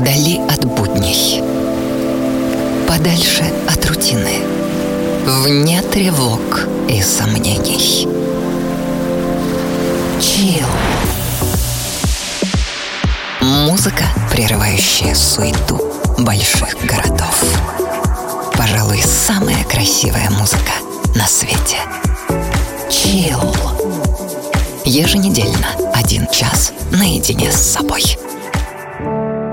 Вдали от будней. Подальше от рутины. Вне тревог и сомнений. Чил. Музыка, прерывающая суету больших городов. Пожалуй, самая красивая музыка на свете. Чил. Еженедельно один час наедине с собой.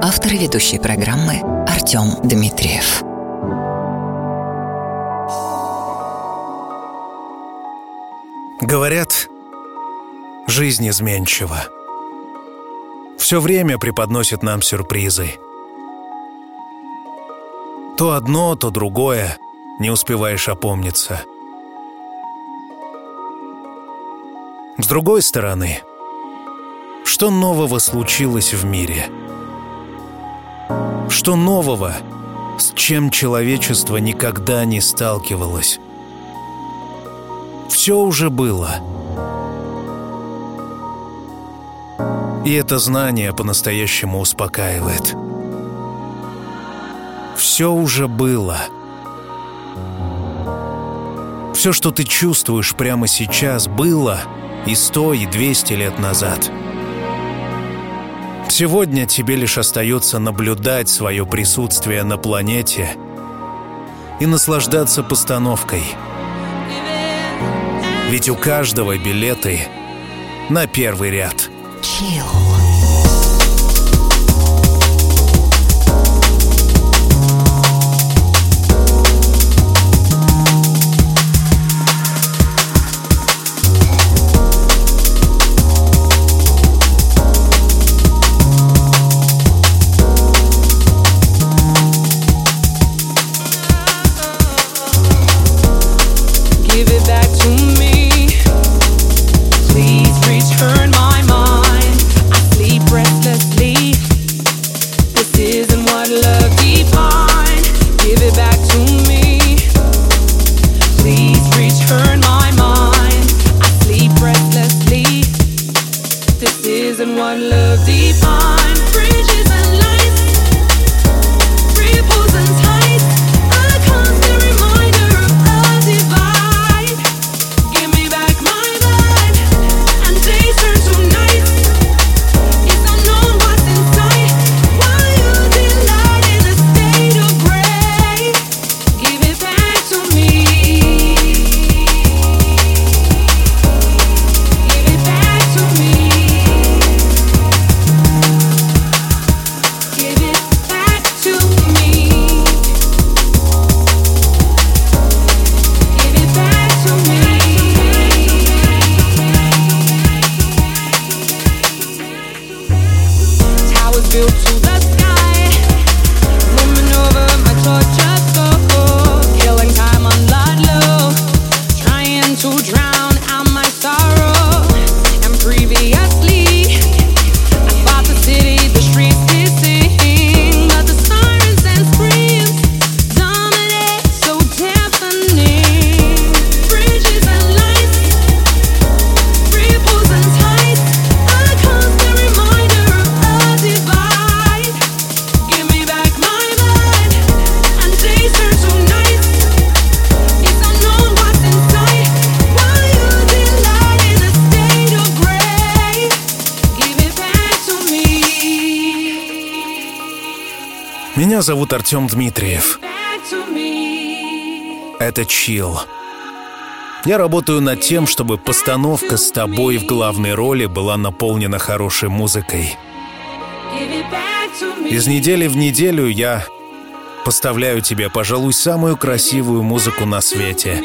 Автор и ведущий программы Артем Дмитриев. Говорят, жизнь изменчива. Все время преподносит нам сюрпризы. То одно, то другое, не успеваешь опомниться. С другой стороны, что нового случилось в мире? Что нового, с чем человечество никогда не сталкивалось? Все уже было. И это знание по-настоящему успокаивает. Все уже было. Все, что ты чувствуешь прямо сейчас, было и сто, и двести лет назад. Сегодня тебе лишь остается наблюдать свое присутствие на планете и наслаждаться постановкой. Ведь у каждого билеты на первый ряд. Chill. Меня зовут Артем Дмитриев. Это чил. Я работаю над тем, чтобы постановка с тобой в главной роли была наполнена хорошей музыкой. Из недели в неделю я поставляю тебе, пожалуй, самую красивую музыку на свете.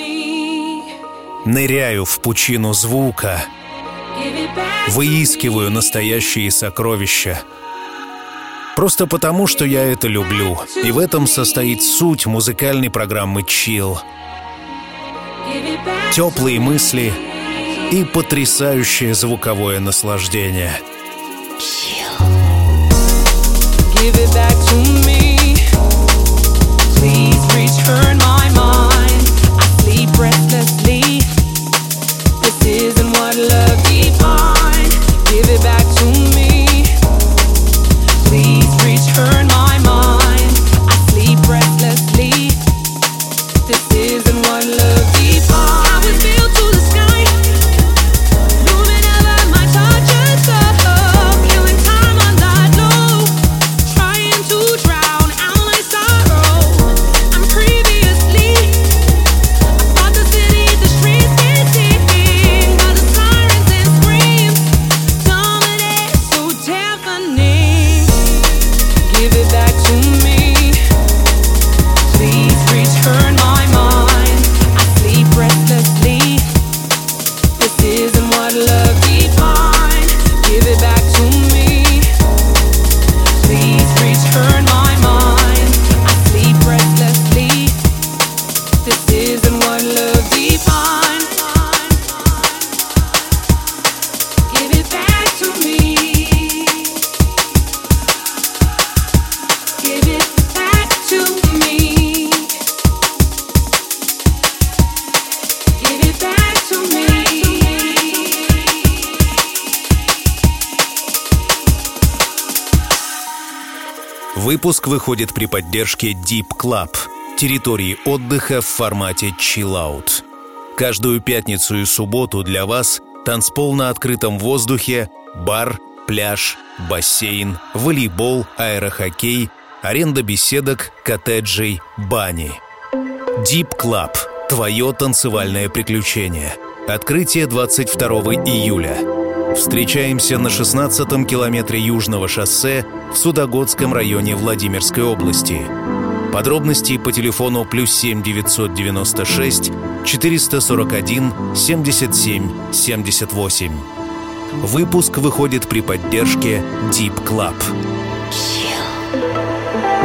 Ныряю в пучину звука, выискиваю настоящие сокровища. Просто потому, что я это люблю. И в этом состоит суть музыкальной программы «Чил». Теплые мысли и потрясающее звуковое наслаждение. Give it back to me. Please return return my Выпуск выходит при поддержке Deep Club, территории отдыха в формате Chill Out. Каждую пятницу и субботу для вас танцпол на открытом воздухе, бар, пляж, бассейн, волейбол, аэрохоккей, аренда беседок, коттеджей, бани. Deep Club – твое танцевальное приключение. Открытие 22 июля. Встречаемся на 16-м километре Южного шоссе в Судогодском районе Владимирской области. Подробности по телефону плюс 7 996 441 77 78. Выпуск выходит при поддержке Deep Club. Это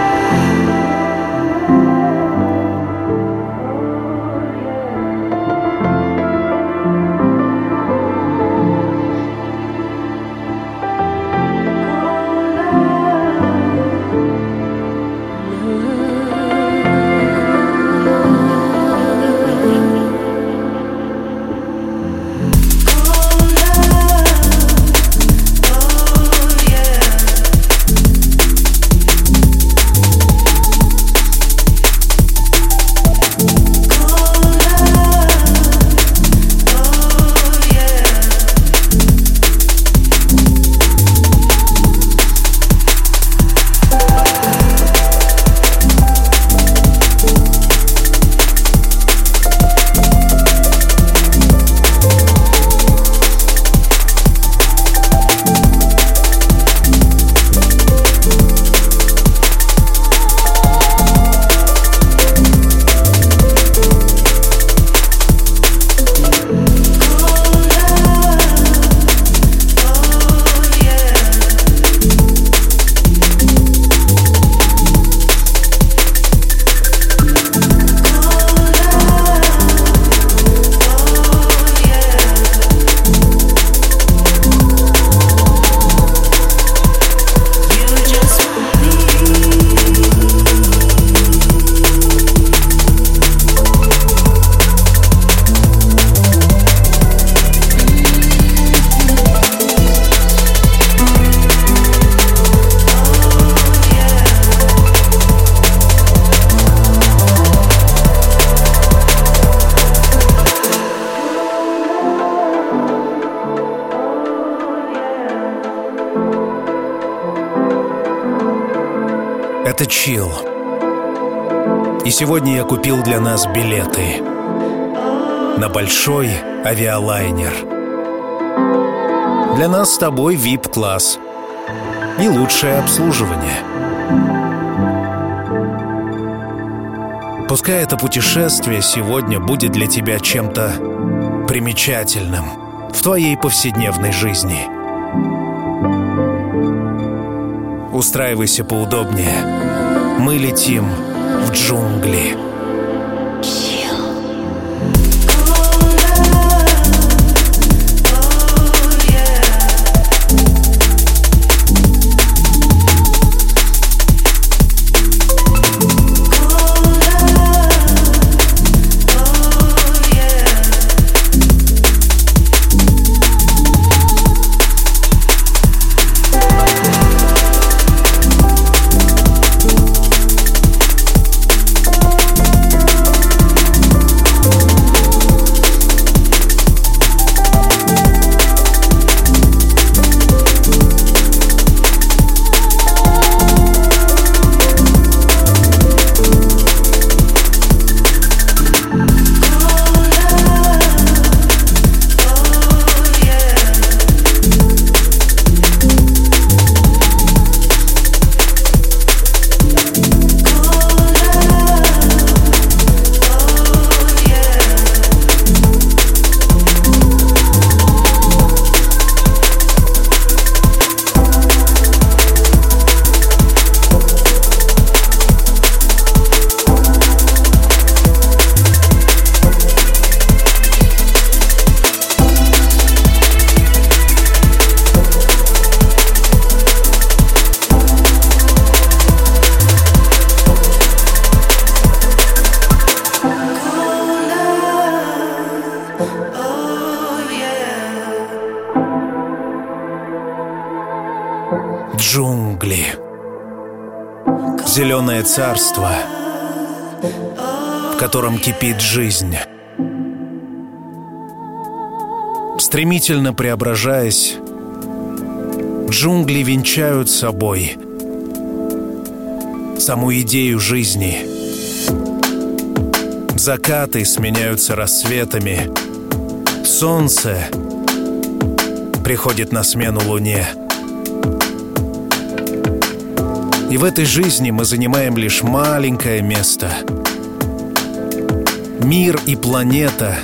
сегодня я купил для нас билеты на большой авиалайнер. Для нас с тобой VIP-класс и лучшее обслуживание. Пускай это путешествие сегодня будет для тебя чем-то примечательным в твоей повседневной жизни – Устраивайся поудобнее. Мы летим в джунгли. Джунгли. Зеленое царство, в котором кипит жизнь. Стремительно преображаясь, джунгли венчают собой саму идею жизни. Закаты сменяются рассветами. Солнце приходит на смену луне. И в этой жизни мы занимаем лишь маленькое место. Мир и планета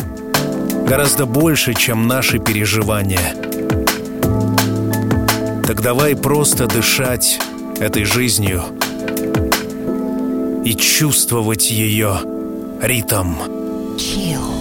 гораздо больше, чем наши переживания. Так давай просто дышать этой жизнью и чувствовать ее ритм. Chill.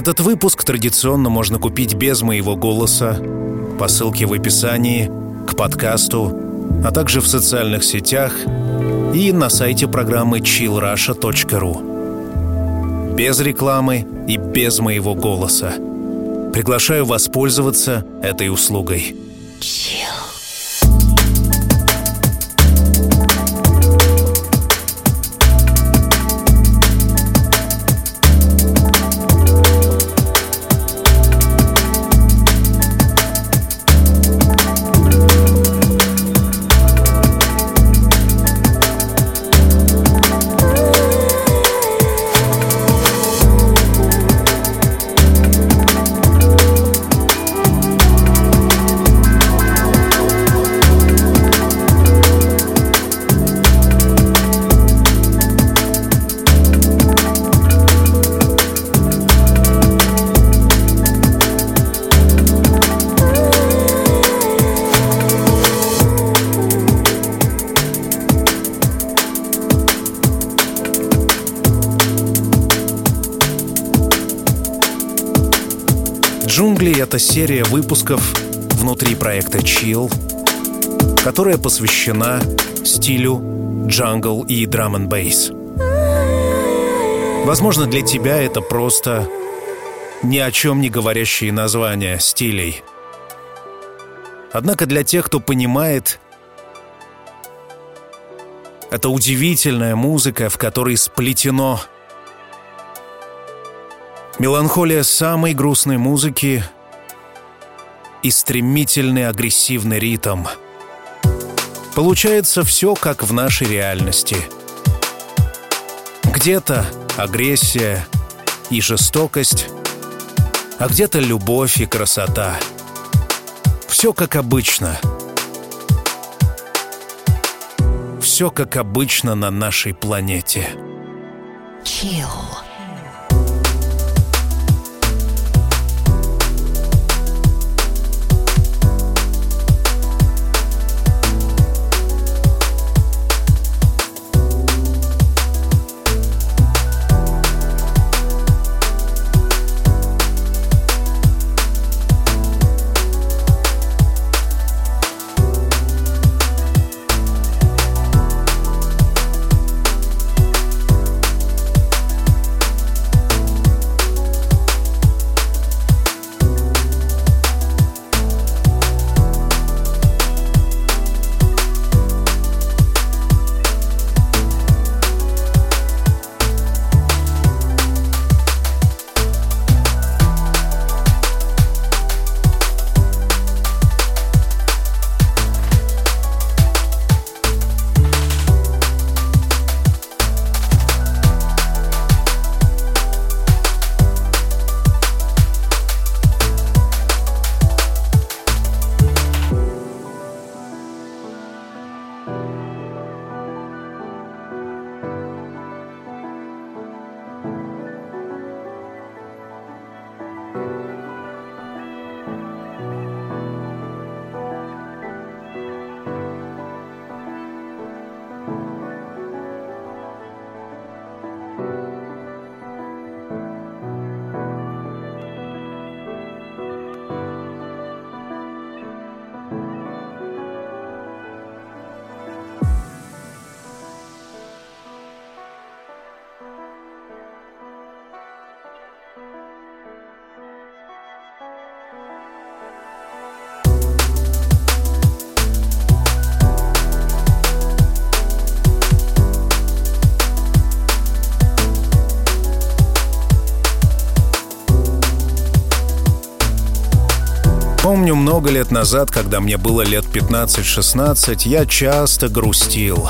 Этот выпуск традиционно можно купить без моего голоса по ссылке в описании к подкасту, а также в социальных сетях и на сайте программы chillrusha.ru. Без рекламы и без моего голоса. Приглашаю воспользоваться этой услугой. Это серия выпусков внутри проекта Chill, которая посвящена стилю джангл и драм н бейс. Возможно, для тебя это просто ни о чем не говорящие названия стилей. Однако для тех, кто понимает, это удивительная музыка, в которой сплетено Меланхолия самой грустной музыки и стремительный агрессивный ритм. Получается все как в нашей реальности. Где-то агрессия и жестокость, а где-то любовь и красота. Все как обычно. Все как обычно на нашей планете. chill. Помню, много лет назад, когда мне было лет 15-16, я часто грустил.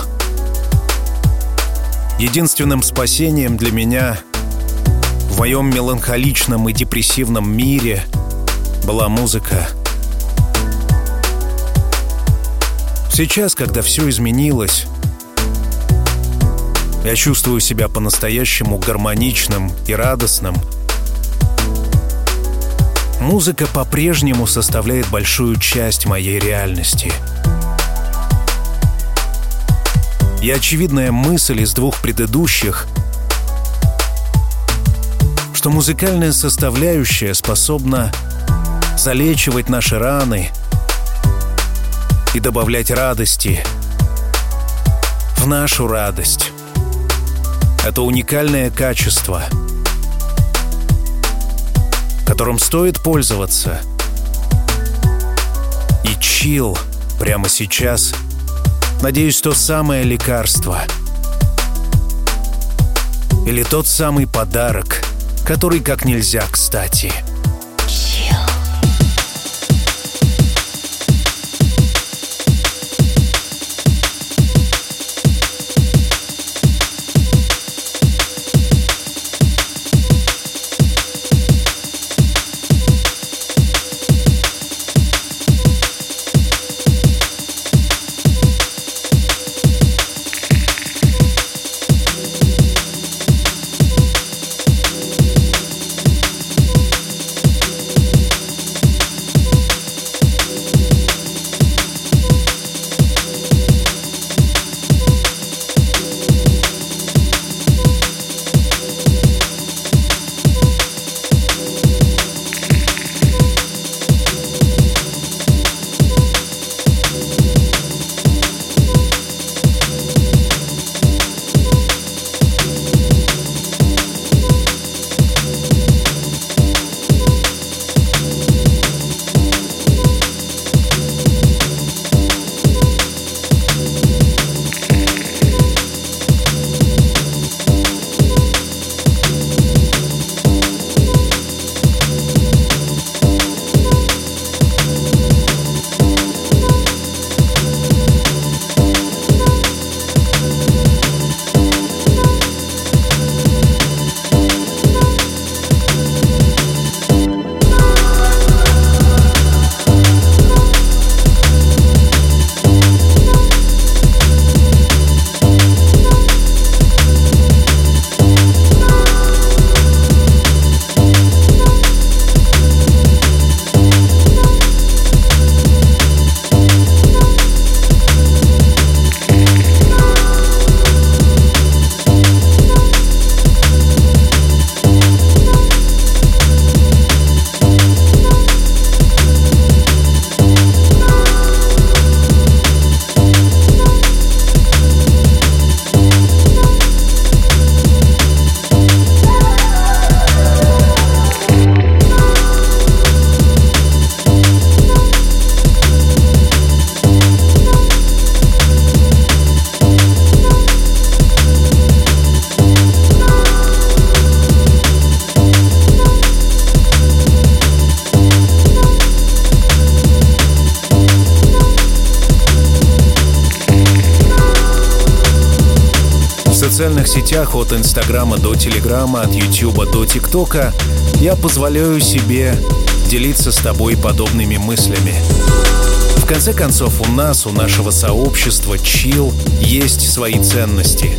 Единственным спасением для меня в моем меланхоличном и депрессивном мире была музыка. Сейчас, когда все изменилось, я чувствую себя по-настоящему гармоничным и радостным – Музыка по-прежнему составляет большую часть моей реальности. И очевидная мысль из двух предыдущих, что музыкальная составляющая способна залечивать наши раны и добавлять радости в нашу радость. Это уникальное качество — которым стоит пользоваться. И чил прямо сейчас, надеюсь, то самое лекарство. Или тот самый подарок, который как нельзя кстати – социальных сетях от Инстаграма до Телеграма, от Ютуба до ТикТока я позволяю себе делиться с тобой подобными мыслями. В конце концов, у нас, у нашего сообщества Chill есть свои ценности.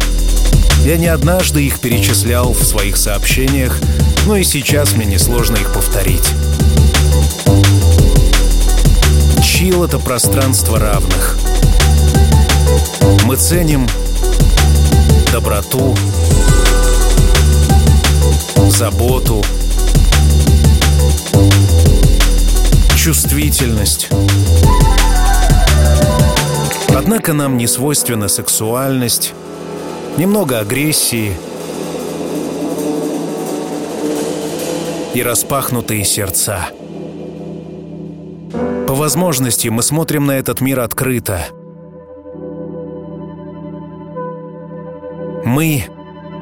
Я не однажды их перечислял в своих сообщениях, но и сейчас мне несложно их повторить. Chill — это пространство равных. Мы ценим доброту, заботу, чувствительность. Однако нам не свойственна сексуальность, немного агрессии и распахнутые сердца. По возможности мы смотрим на этот мир открыто — Мы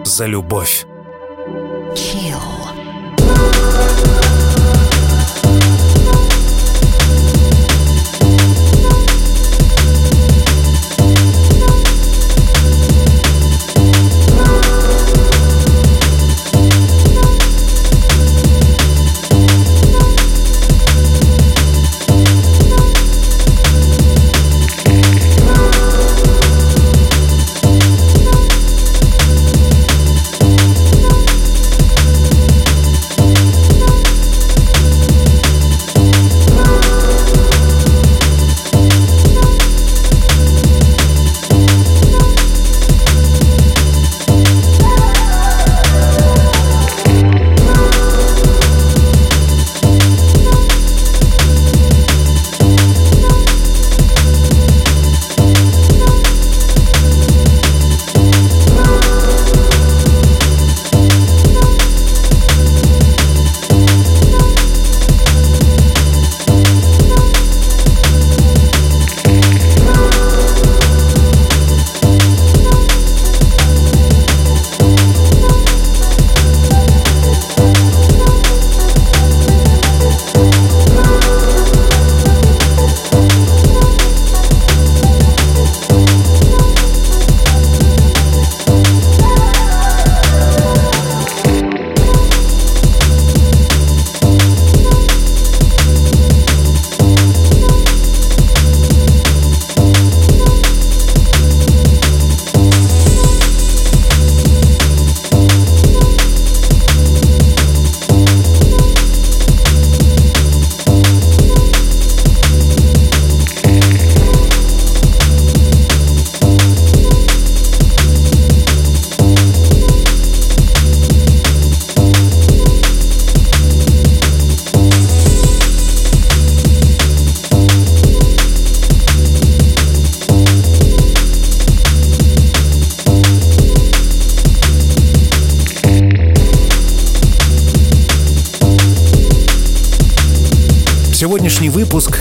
за любовь. Сегодняшний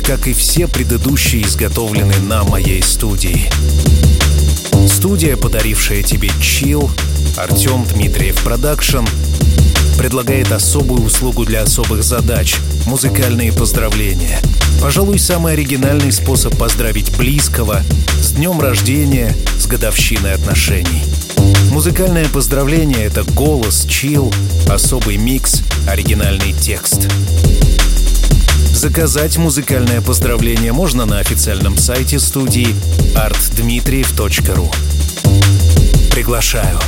как и все предыдущие, изготовлены на моей студии. Студия, подарившая тебе chill, Артем Дмитриев Production, предлагает особую услугу для особых задач — музыкальные поздравления. Пожалуй, самый оригинальный способ поздравить близкого с днем рождения, с годовщиной отношений. Музыкальное поздравление — это голос, chill, особый микс, оригинальный текст. Заказать музыкальное поздравление можно на официальном сайте студии artdmitriev.ru. Приглашаю.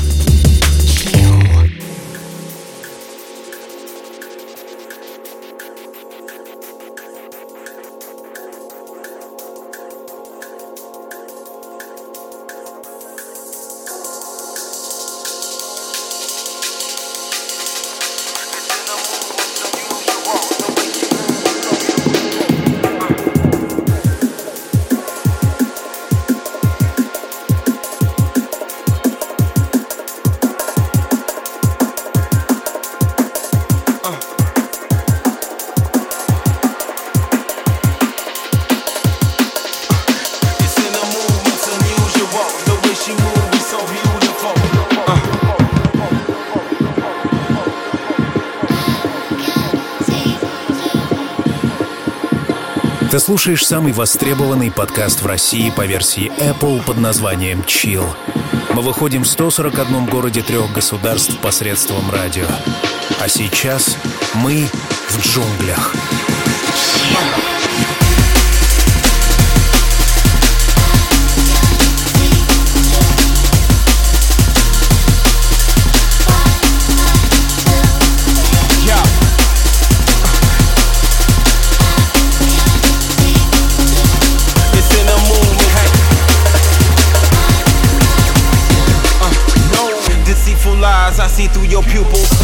слушаешь самый востребованный подкаст в России по версии Apple под названием «Chill». Мы выходим в 141 городе трех государств посредством радио. А сейчас мы в джунглях. see through your pupils.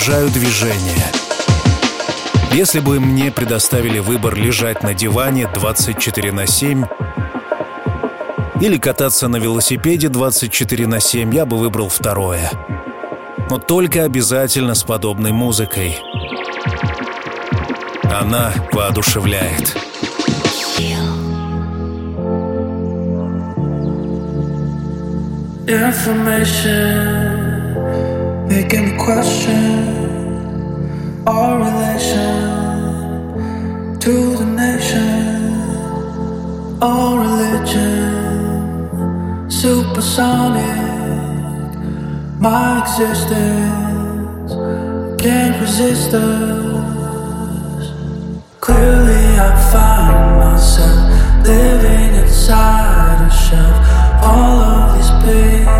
обожаю движение. Если бы мне предоставили выбор лежать на диване 24 на 7 или кататься на велосипеде 24 на 7, я бы выбрал второе. Но только обязательно с подобной музыкой. Она воодушевляет. Information can question our relation to the nation, our religion, supersonic. My existence can't resist us. Clearly, I find myself living inside a shell. All of these pieces.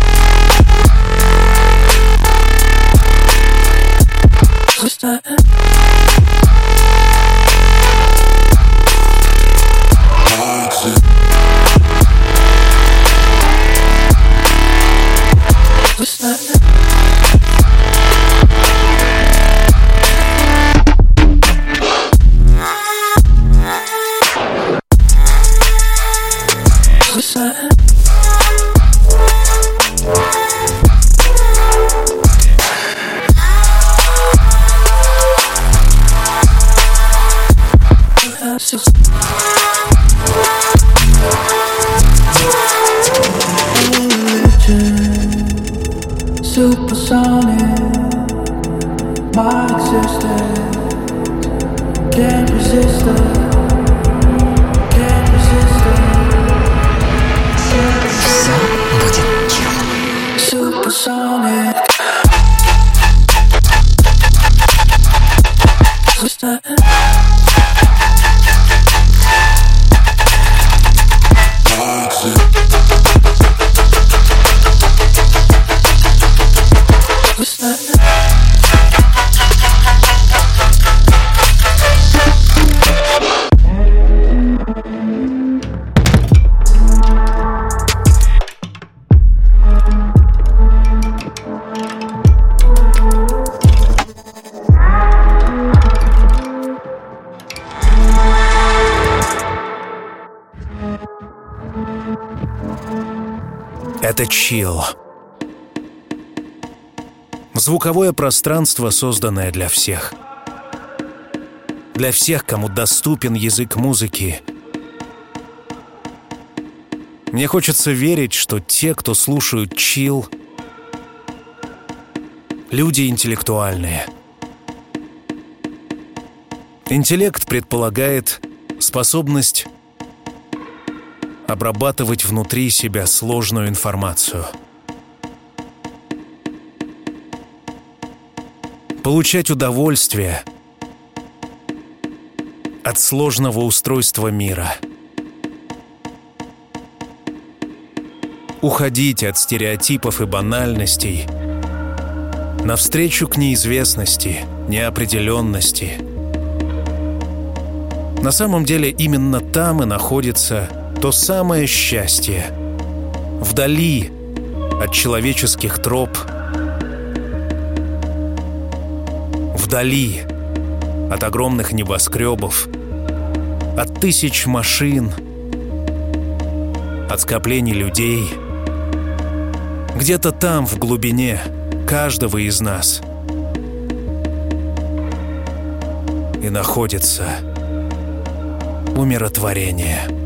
Чил. Звуковое пространство, созданное для всех. Для всех, кому доступен язык музыки. Мне хочется верить, что те, кто слушают чил, люди интеллектуальные. Интеллект предполагает способность обрабатывать внутри себя сложную информацию. Получать удовольствие от сложного устройства мира. Уходить от стереотипов и банальностей навстречу к неизвестности, неопределенности. На самом деле именно там и находится то самое счастье. Вдали от человеческих троп. Вдали от огромных небоскребов. От тысяч машин. От скоплений людей. Где-то там, в глубине каждого из нас. И находится умиротворение.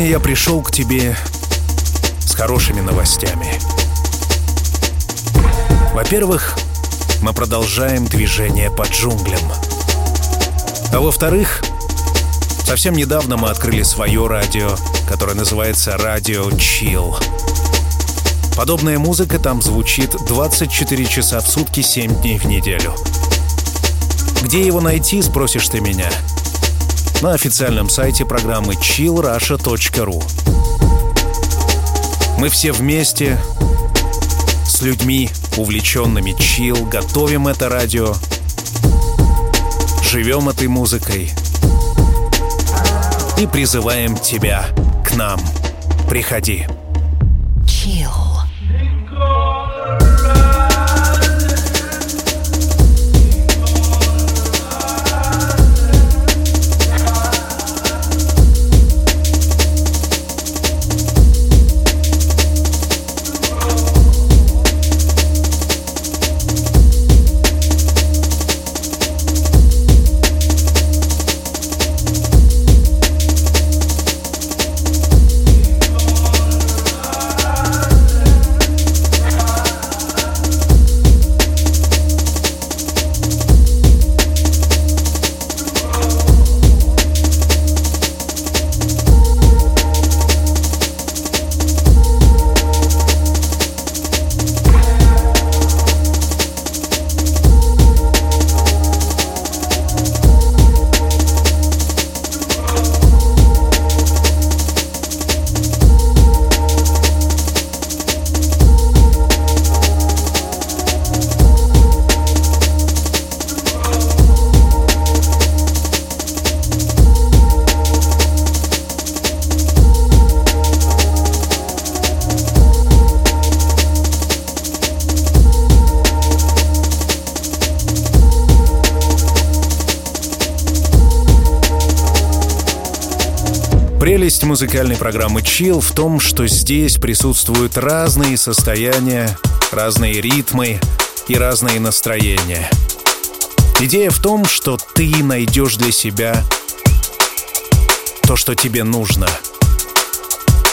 Сегодня я пришел к тебе с хорошими новостями. Во-первых, мы продолжаем движение по джунглям. А во-вторых, совсем недавно мы открыли свое радио, которое называется «Радио Чил». Подобная музыка там звучит 24 часа в сутки, 7 дней в неделю. Где его найти, спросишь ты меня – на официальном сайте программы chillrusha.ru. Мы все вместе с людьми, увлеченными чил, готовим это радио, живем этой музыкой и призываем тебя к нам. Приходи. Музыкальной программы Chill в том, что здесь присутствуют разные состояния, разные ритмы и разные настроения. Идея в том, что ты найдешь для себя то, что тебе нужно.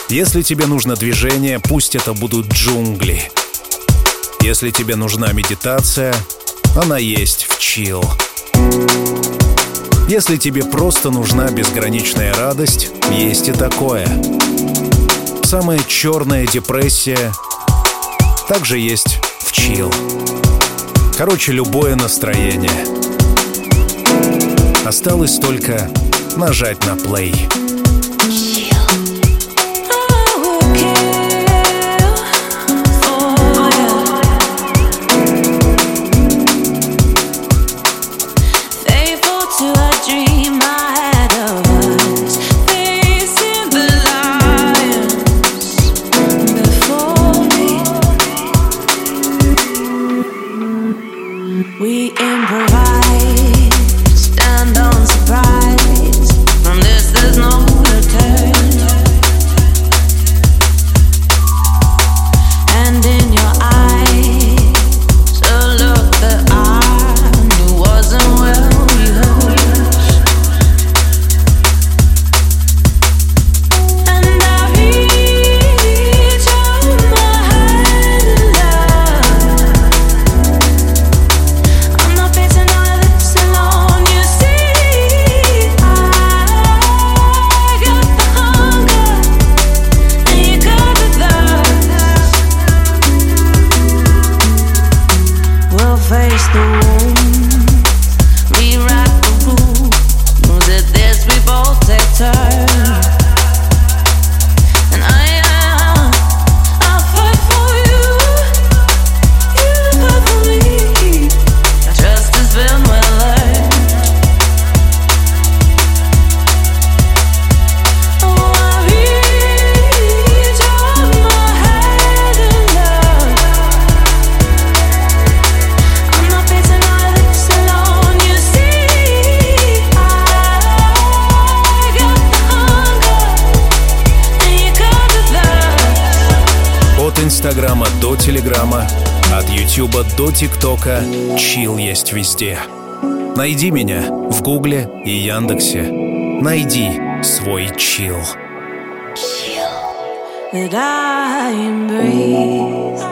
Если тебе нужно движение, пусть это будут джунгли. Если тебе нужна медитация, она есть в Chill. Если тебе просто нужна безграничная радость, есть и такое. Самая черная депрессия также есть в чил. Короче, любое настроение. Осталось только нажать на плей. Везде. Найди меня в Гугле и Яндексе. Найди свой чил. That I embrace.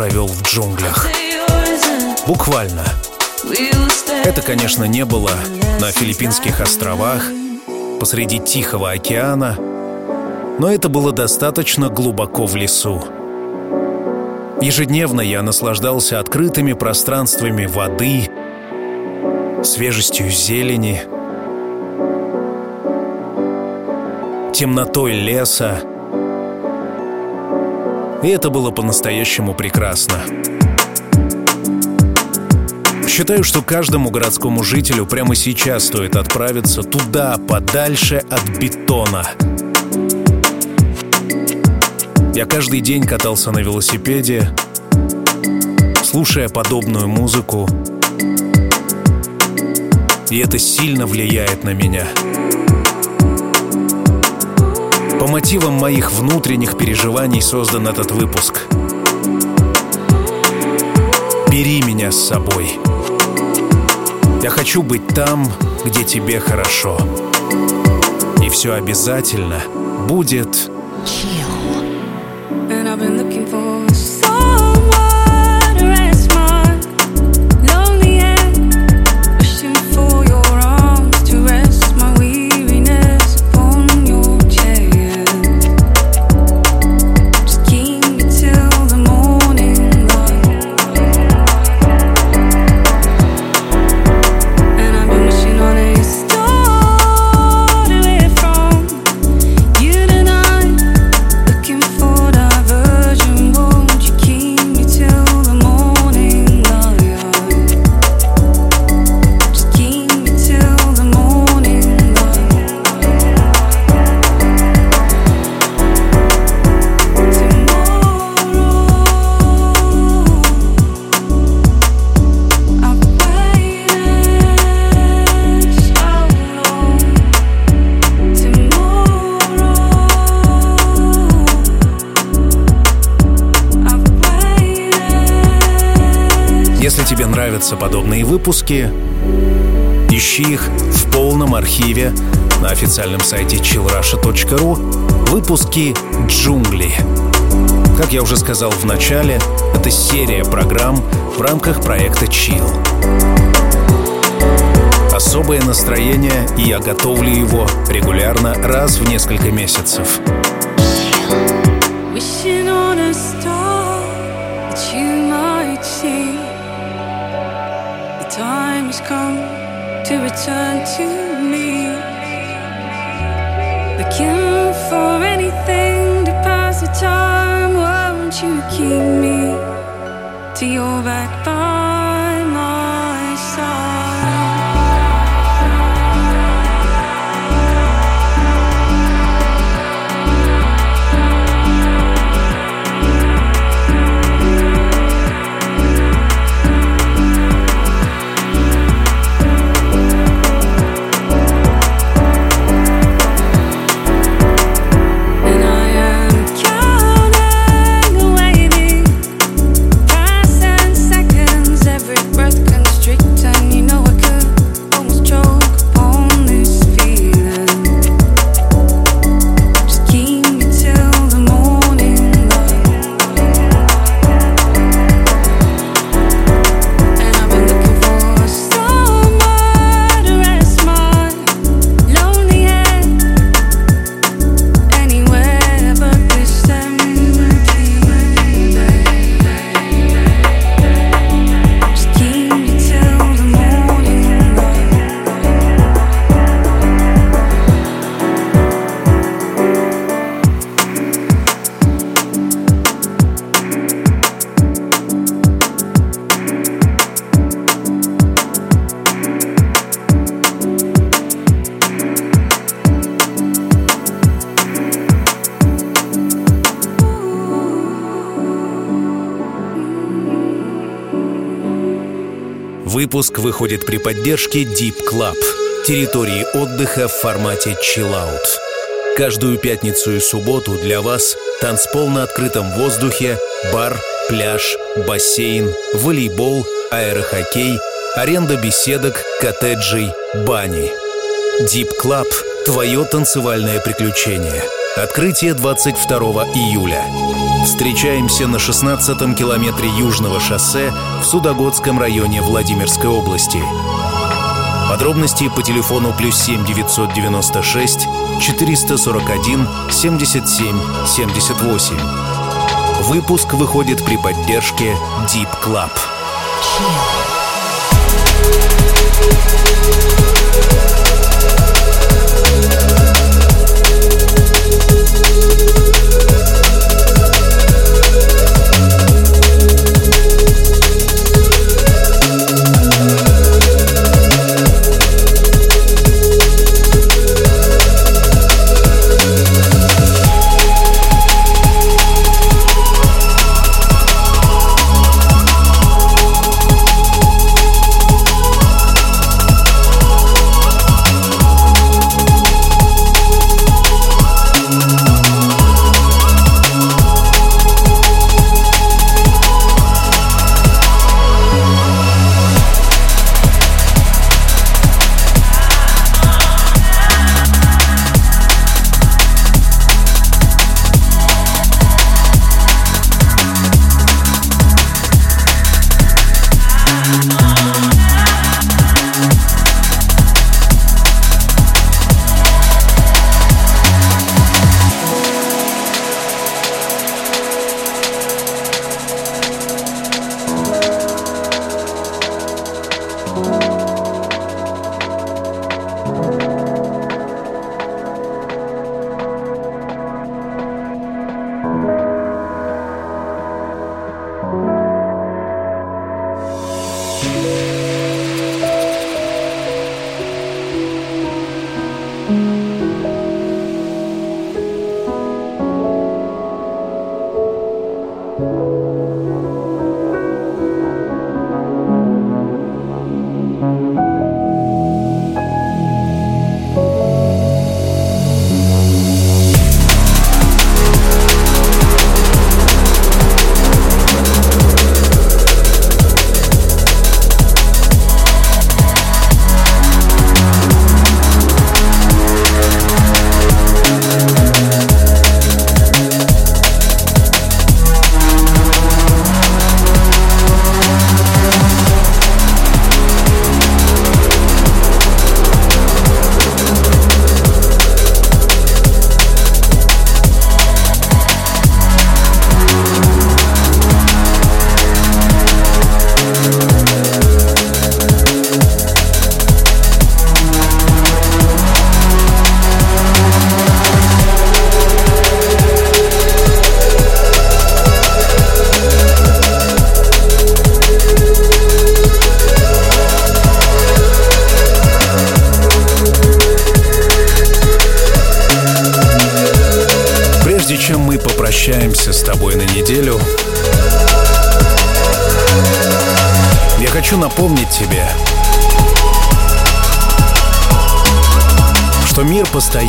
Провел в джунглях. Буквально. Это, конечно, не было на Филиппинских островах, посреди Тихого океана, но это было достаточно глубоко в лесу. Ежедневно я наслаждался открытыми пространствами воды, свежестью зелени, темнотой леса. И это было по-настоящему прекрасно. Считаю, что каждому городскому жителю прямо сейчас стоит отправиться туда, подальше от бетона. Я каждый день катался на велосипеде, слушая подобную музыку, и это сильно влияет на меня. Мотивам моих внутренних переживаний создан этот выпуск. Бери меня с собой. Я хочу быть там, где тебе хорошо. И все обязательно будет And I've been looking нравятся подобные выпуски, ищи их в полном архиве на официальном сайте chillrusha.ru выпуски «Джунгли». Как я уже сказал в начале, это серия программ в рамках проекта Chill. Особое настроение, и я готовлю его регулярно раз в несколько месяцев. Return to me. Looking for anything to pass the time. Won't you keep me to your back by Выпуск выходит при поддержке Deep Club, территории отдыха в формате Chill Out. Каждую пятницу и субботу для вас танцпол на открытом воздухе, бар, пляж, бассейн, волейбол, аэрохоккей, аренда беседок, коттеджей, бани. Deep Club – твое танцевальное приключение. Открытие 22 июля. Встречаемся на 16-м километре Южного шоссе в Судогодском районе Владимирской области. Подробности по телефону плюс 7 996 441 77 78. Выпуск выходит при поддержке Deep Club. прощаемся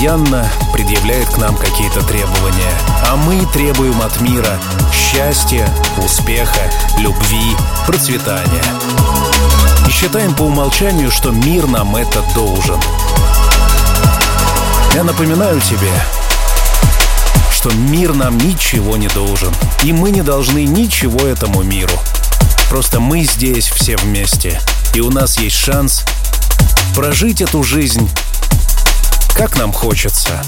постоянно предъявляет к нам какие-то требования, а мы требуем от мира счастья, успеха, любви, процветания. И считаем по умолчанию, что мир нам это должен. Я напоминаю тебе, что мир нам ничего не должен. И мы не должны ничего этому миру. Просто мы здесь все вместе. И у нас есть шанс прожить эту жизнь, как нам хочется.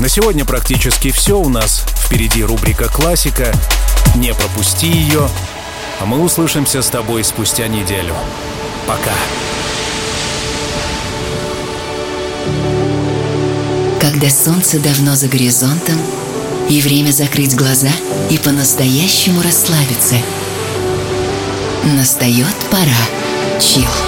На сегодня практически все у нас. Впереди рубрика «Классика». Не пропусти ее. А мы услышимся с тобой спустя неделю. Пока. Когда солнце давно за горизонтом, и время закрыть глаза и по-настоящему расслабиться. Настает пора. Чил.